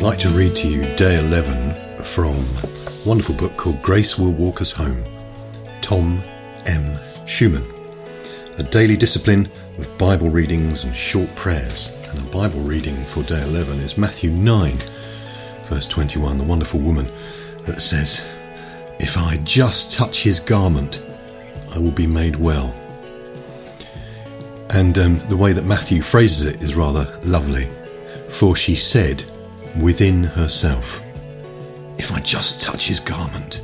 like to read to you day 11 from a wonderful book called Grace Will Walk Us Home, Thom M. Shuman. A daily discipline of Bible readings and short prayers. And our Bible reading for day 11 is Matthew 9, verse 21, the wonderful woman that says, If I just touch his garment, I will be made well. And um, the way that Matthew phrases it is rather lovely. For she said within herself, If I just touch his garment,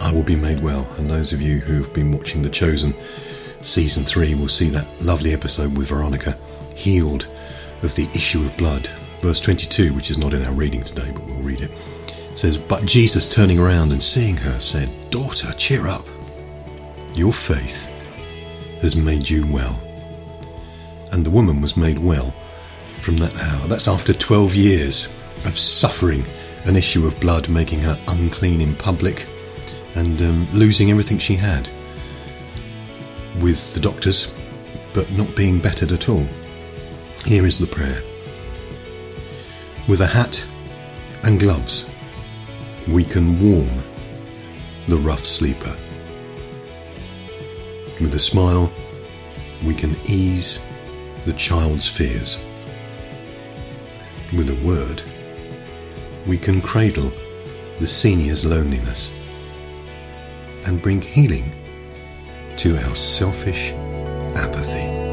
I will be made well. And those of you who've been watching The Chosen season three will see that lovely episode with Veronica, healed of the issue of blood. Verse 22, which is not in our reading today, but we'll read it, says, But Jesus turning around and seeing her said, Daughter, cheer up. Your faith has made you well. And the woman was made well from that hour. That's after 12 years of suffering an issue of blood, making her unclean in public and um, losing everything she had with the doctors, but not being bettered at all. Here is the prayer With a hat and gloves, we can warm the rough sleeper. With a smile, we can ease the child's fears. With a word, we can cradle the senior's loneliness and bring healing to our selfish apathy.